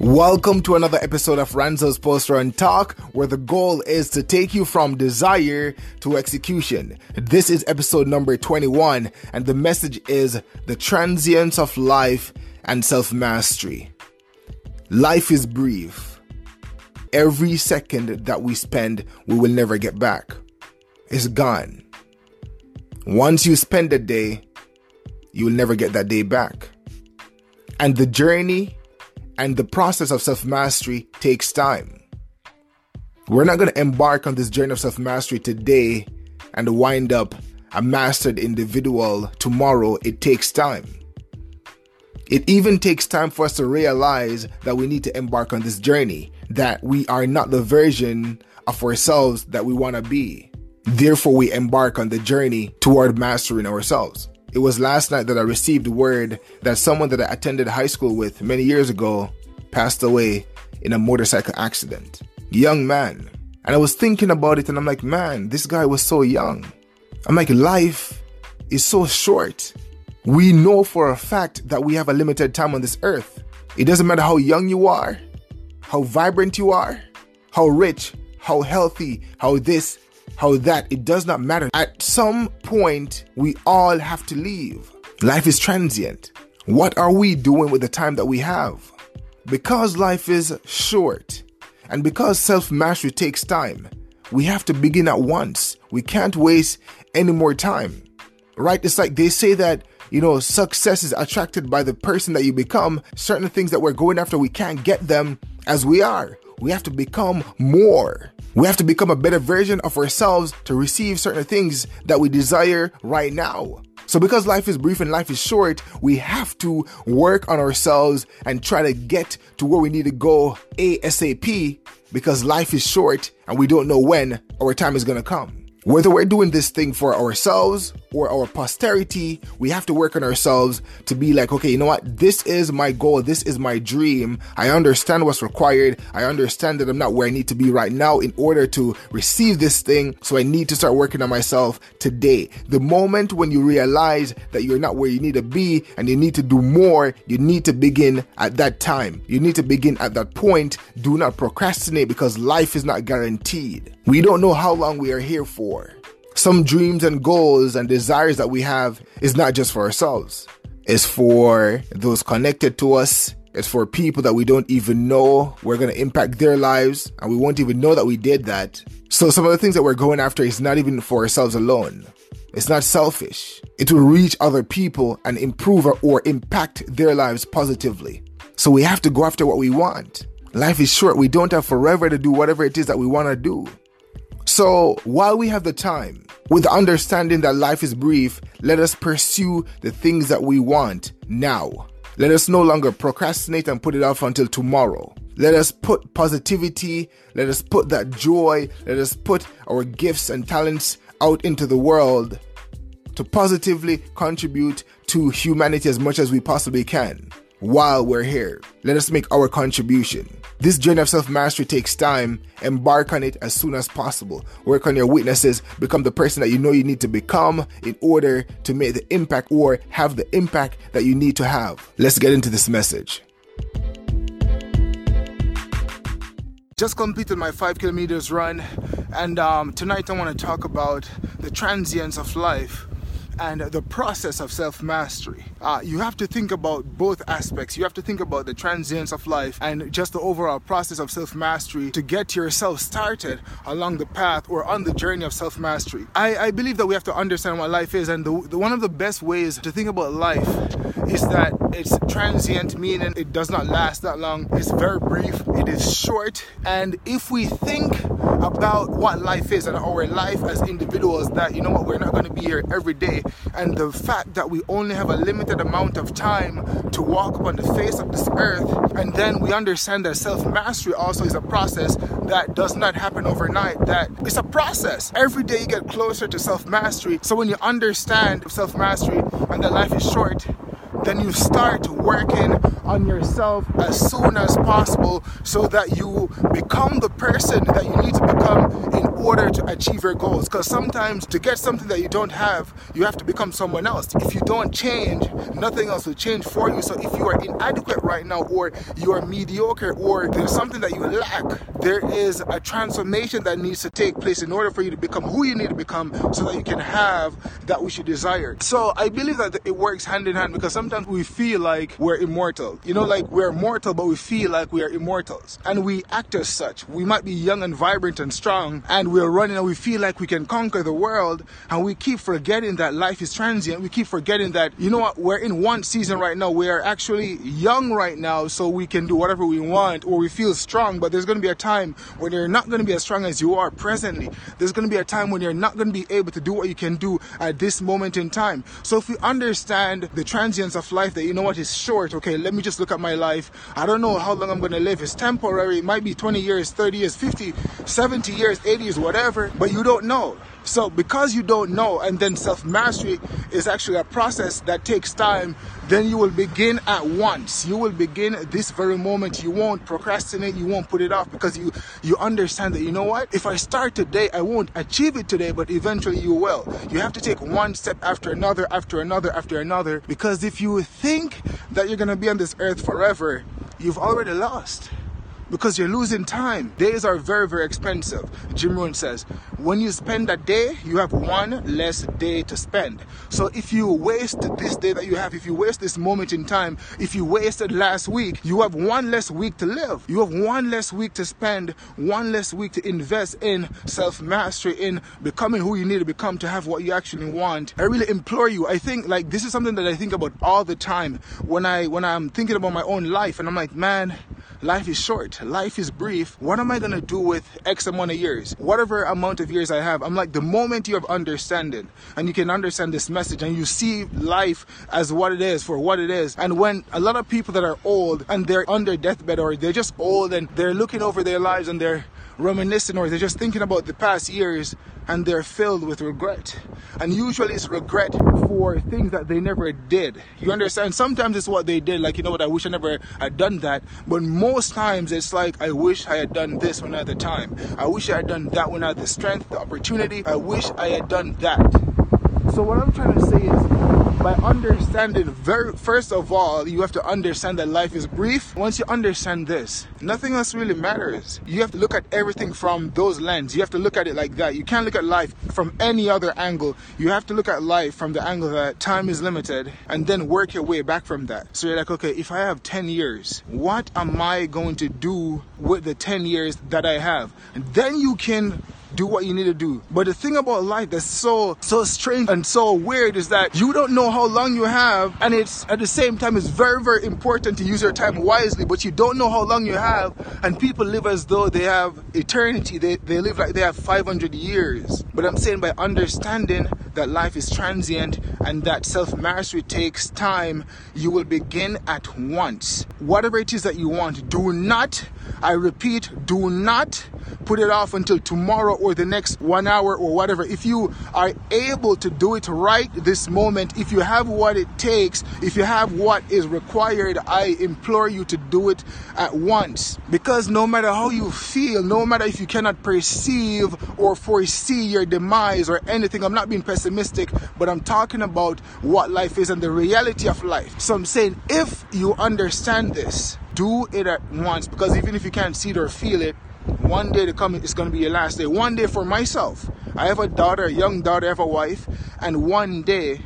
Welcome to another episode of Ranzo's Post Run Talk, where the goal is to take you from desire to execution. This is episode number 21, and the message is the transience of life and self mastery. Life is brief. Every second that we spend, we will never get back. It's gone. Once you spend a day, you will never get that day back. And the journey and the process of self mastery takes time. We're not going to embark on this journey of self mastery today and wind up a mastered individual tomorrow. It takes time. It even takes time for us to realize that we need to embark on this journey, that we are not the version of ourselves that we want to be. Therefore, we embark on the journey toward mastering ourselves. It was last night that I received word that someone that I attended high school with many years ago passed away in a motorcycle accident. Young man. And I was thinking about it and I'm like, man, this guy was so young. I'm like, life is so short. We know for a fact that we have a limited time on this earth. It doesn't matter how young you are, how vibrant you are, how rich, how healthy, how this, how that, it does not matter. At some point, we all have to leave. Life is transient. What are we doing with the time that we have? Because life is short and because self mastery takes time, we have to begin at once. We can't waste any more time. Right? It's like they say that, you know, success is attracted by the person that you become. Certain things that we're going after, we can't get them as we are. We have to become more. We have to become a better version of ourselves to receive certain things that we desire right now. So, because life is brief and life is short, we have to work on ourselves and try to get to where we need to go ASAP because life is short and we don't know when our time is going to come. Whether we're doing this thing for ourselves or our posterity, we have to work on ourselves to be like, okay, you know what? This is my goal. This is my dream. I understand what's required. I understand that I'm not where I need to be right now in order to receive this thing. So I need to start working on myself today. The moment when you realize that you're not where you need to be and you need to do more, you need to begin at that time. You need to begin at that point. Do not procrastinate because life is not guaranteed. We don't know how long we are here for. Some dreams and goals and desires that we have is not just for ourselves. It's for those connected to us. It's for people that we don't even know we're going to impact their lives and we won't even know that we did that. So some of the things that we're going after is not even for ourselves alone. It's not selfish. It will reach other people and improve or, or impact their lives positively. So we have to go after what we want. Life is short. We don't have forever to do whatever it is that we want to do. So while we have the time, with understanding that life is brief, let us pursue the things that we want now. Let us no longer procrastinate and put it off until tomorrow. Let us put positivity, let us put that joy, let us put our gifts and talents out into the world to positively contribute to humanity as much as we possibly can while we're here. Let us make our contribution. This journey of self mastery takes time. Embark on it as soon as possible. Work on your weaknesses. Become the person that you know you need to become in order to make the impact or have the impact that you need to have. Let's get into this message. Just completed my five kilometers run, and um, tonight I want to talk about the transience of life and the process of self mastery. Uh, you have to think about both aspects. You have to think about the transience of life and just the overall process of self mastery to get yourself started along the path or on the journey of self mastery. I, I, believe that we have to understand what life is, and the, the, one of the best ways to think about life is that it's transient, meaning it does not last that long. It's very brief, it is short, and if we think about what life is and our life as individuals, that you know what, we're not going to be here every day and the fact that we only have a limited amount of time to walk upon the face of this earth, and then we understand that self mastery also is a process that does not happen overnight, that it's a process. Every day you get closer to self mastery. So when you understand self mastery and that life is short, then you start working on yourself as soon as possible so that you become the person that you need to become in order to achieve your goals. Because sometimes to get something that you don't have, you have to become someone else. If you don't change, nothing else will change for you. So if you are inadequate right now, or you are mediocre, or there's something that you lack, there is a transformation that needs to take place in order for you to become who you need to become so that you can have that which you desire. So I believe that it works hand in hand because sometimes we feel like we're immortal. You know, like we're mortal, but we feel like we are immortals. And we act as such. We might be young and vibrant and strong, and we're running and we feel like we can conquer the world, and we keep forgetting that life is transient. We keep forgetting that, you know what, we're in one season right now. We are actually young right now, so we can do whatever we want, or we feel strong, but there's going to be a time when you're not going to be as strong as you are presently. There's going to be a time when you're not going to be able to do what you can do at this moment in time. So if we understand the transience of life, that you know what is short, okay, let me just look at my life. I don't know how long I'm going to live. It's temporary. It might be 20 years, 30 years, 50, 70 years, 80 years, whatever, but you don't know. So because you don't know, and then self-mastery is actually a process that takes time, then you will begin at once. You will begin this very moment. You won't procrastinate, you won't put it off because you you understand that you know what? If I start today, I won't achieve it today, but eventually you will. You have to take one step after another, after another, after another, because if you think that you're gonna be on this earth forever, you've already lost because you're losing time. Days are very, very expensive. Jim Rohn says, when you spend a day, you have one less day to spend. So if you waste this day that you have, if you waste this moment in time, if you wasted last week, you have one less week to live. You have one less week to spend, one less week to invest in self mastery, in becoming who you need to become to have what you actually want. I really implore you. I think like this is something that I think about all the time when I when I'm thinking about my own life and I'm like, man, life is short, life is brief. What am I gonna do with X amount of years? Whatever amount of years I have, I'm like, the moment you have understanding and you can understand this message and you see life as what it is for what it is. And when a lot of people that are old and they're on their deathbed or they're just old and they're looking over their lives and they're reminiscing or they're just thinking about the past years and they're filled with regret. And usually it's regret for things that they never did. You understand? Sometimes it's what they did, like, you know what, I wish I never had done that. But most times it's like, I wish I had done this I had the time. I wish I had done that when I had the strength, the opportunity. I wish I had done that. So what I'm trying to say is, by understanding very first of all you have to understand that life is brief. Once you understand this nothing else really matters. You have to look at everything from those lens. You have to look at it like that. You can't look at life from any other angle. You have to look at life from the angle that time is limited and then work your way back from that. So you're like okay if i have 10 years what am i going to do with the 10 years that i have? And then you can do what you need to do. But the thing about life that's so so strange and so weird is that you don't know how long you have and it's at the same time it's very very important to use your time wisely but you don't know how long you have and people live as though they have eternity. They, they live like they have 500 years. But i'm saying by understanding that life is transient and that self-mastery takes time you will begin at once. Whatever it is that you want do not i repeat do not put it off until tomorrow or the next one hour or whatever. If you are able to do it right this moment, if you have what it takes, if you have what is required, I implore you to do it at once. Because no matter how you feel, no matter if you cannot perceive or foresee your demise or anything, I'm not being pessimistic, but I'm talking about what life is and the reality of life. So I'm saying if you understand this, do it at once because even if you can't see it or feel it, one day to come it's going to be your last day. One day for myself. I have a daughter a young daughter i have a wife and one day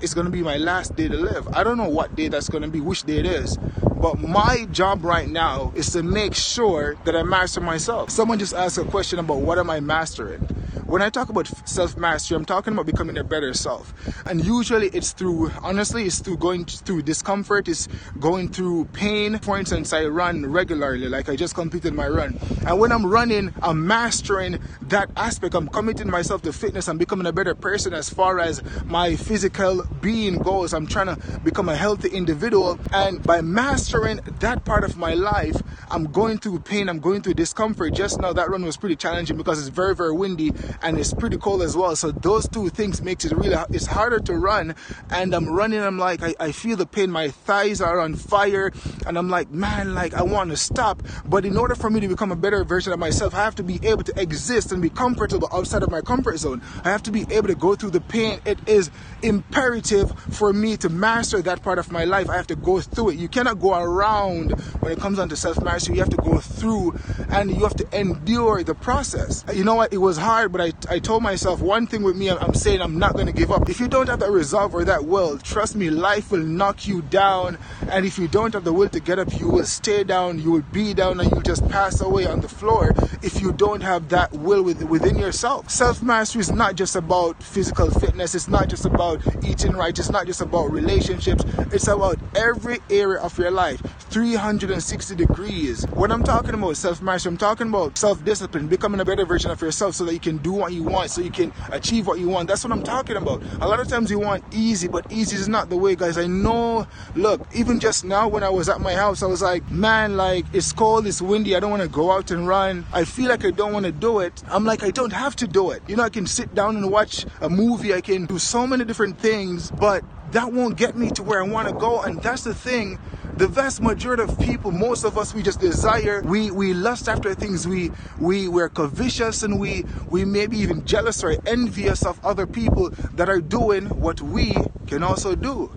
it's going to be my last day to live. I don't know what day that's going to be which day it is but my job right now is to make sure that i master myself. Someone just asked a question about what am i mastering when I talk about self mastery, I'm talking about becoming a better self. And usually it's through, honestly, it's through going through discomfort, it's going through pain. For instance, I run regularly, like I just completed my run. And when I'm running, I'm mastering that aspect. I'm committing myself to fitness. I'm becoming a better person as far as my physical being goes. I'm trying to become a healthy individual. And by mastering that part of my life, I'm going through pain, I'm going through discomfort. Just now, that run was pretty challenging because it's very, very windy and it's pretty cold as well. So those two things makes it really it's harder to run. And I'm running. I'm like I, I feel the pain. My thighs are on fire, and I'm like man, like I want to stop. But in order for me to become a better version of myself, I have to be able to exist and be comfortable outside of my comfort zone. I have to be able to go through the pain. It is imperative for me to master that part of my life. I have to go through it. You cannot go around when it comes on to self mastery. You have to go through and you have to endure the process. You know what? It was hard, but I, I told myself one thing with me, I'm saying I'm not going to give up. If you don't have that resolve or that will, trust me, life will knock you down. And if you don't have the will to get up, you will stay down, you will be down, and you'll just pass away on the floor if you don't have that will within yourself. Self mastery is not just about physical fitness, it's not just about eating right, it's not just about relationships, it's about every area of your life. 360 degrees. When I'm talking about self mastery, I'm talking about self discipline, becoming a better version of yourself so that you can do what you want, so you can achieve what you want. That's what I'm talking about. A lot of times you want easy, but easy is not the way, guys. I know, look, even just now when I was at my house, I was like, man, like it's cold, it's windy, I don't want to go out and run. I feel like I don't want to do it. I'm like, I don't have to do it. You know, I can sit down and watch a movie, I can do so many different things, but that won't get me to where I want to go. And that's the thing. The vast majority of people, most of us, we just desire, we, we lust after things, we, we, we're covetous and we, we maybe even jealous or envious of other people that are doing what we can also do.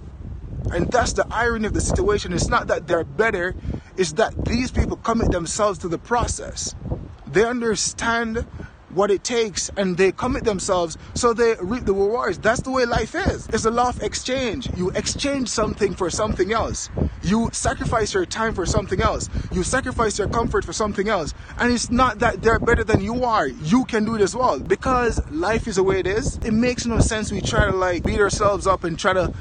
And that's the irony of the situation. It's not that they're better, it's that these people commit themselves to the process. They understand what it takes and they commit themselves so they reap the rewards. That's the way life is. It's a law of exchange. You exchange something for something else. You sacrifice your time for something else. You sacrifice your comfort for something else. And it's not that they're better than you are. You can do it as well. Because life is the way it is, it makes no sense we try to like beat ourselves up and try to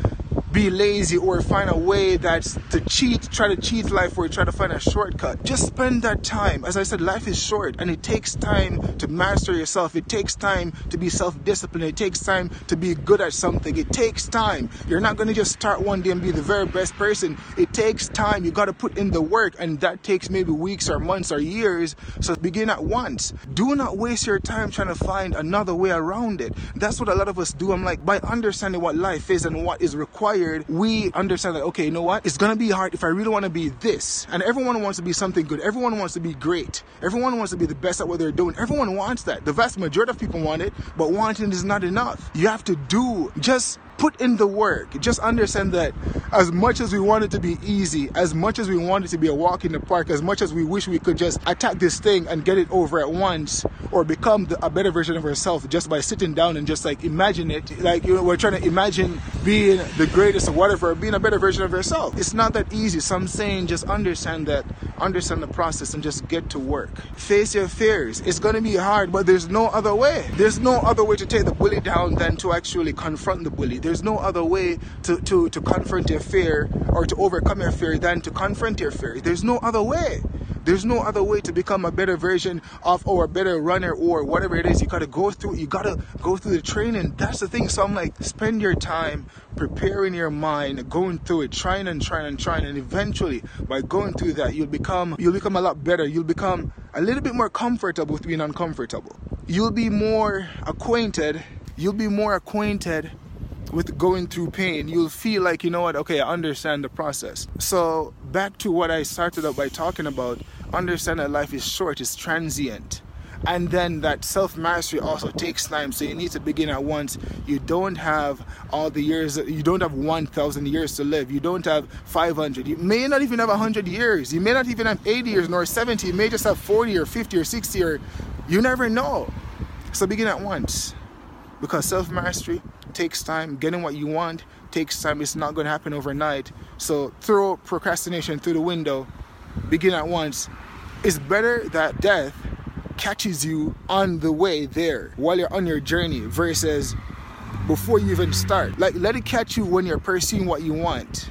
be lazy or find a way that's to cheat, try to cheat life or try to find a shortcut. Just spend that time. As I said, life is short and it takes time to master yourself. It takes time to be self disciplined. It takes time to be good at something. It takes time. You're not going to just start one day and be the very best person. It takes time. You got to put in the work and that takes maybe weeks or months or years. So begin at once. Do not waste your time trying to find another way around it. That's what a lot of us do. I'm like, by understanding what life is and what is required we understand that, okay, you know what? It's gonna be hard if I really wanna be this. And everyone wants to be something good. Everyone wants to be great. Everyone wants to be the best at what they're doing. Everyone wants that. The vast majority of people want it, but wanting is not enough. You have to do just put in the work. Just understand that as much as we want it to be easy, as much as we want it to be a walk in the park, as much as we wish we could just attack this thing and get it over at once or become the, a better version of ourselves just by sitting down and just like imagine it, like you know, we're trying to imagine being the greatest or whatever, being a better version of yourself. It's not that easy. So I'm saying just understand that, understand the process and just get to work. Face your fears. It's going to be hard, but there's no other way. There's no other way to take the bully down than to actually confront the bully. There's no other way to, to, to confront your fear or to overcome your fear than to confront your fear. There's no other way. There's no other way to become a better version of or a better runner or whatever it is. You gotta go through you gotta go through the training. That's the thing. So I'm like, spend your time preparing your mind, going through it, trying and trying and trying, and eventually by going through that you'll become you'll become a lot better. You'll become a little bit more comfortable with being uncomfortable. You'll be more acquainted. You'll be more acquainted with going through pain, you'll feel like, you know what, okay, I understand the process. So, back to what I started out by talking about understand that life is short, it's transient. And then that self mastery also takes time, so you need to begin at once. You don't have all the years, you don't have 1,000 years to live, you don't have 500, you may not even have 100 years, you may not even have 80 years nor 70, you may just have 40 or 50 or 60 or you never know. So begin at once because self mastery takes time. Getting what you want takes time. It's not going to happen overnight. So throw procrastination through the window. Begin at once. It's better that death catches you on the way there while you're on your journey versus before you even start. Like, let it catch you when you're pursuing what you want.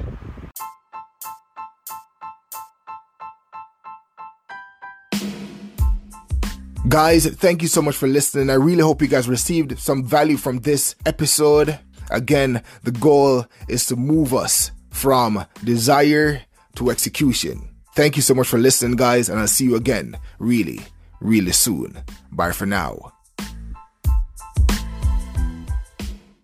Guys, thank you so much for listening. I really hope you guys received some value from this episode. Again, the goal is to move us from desire to execution. Thank you so much for listening, guys, and I'll see you again really, really soon. Bye for now.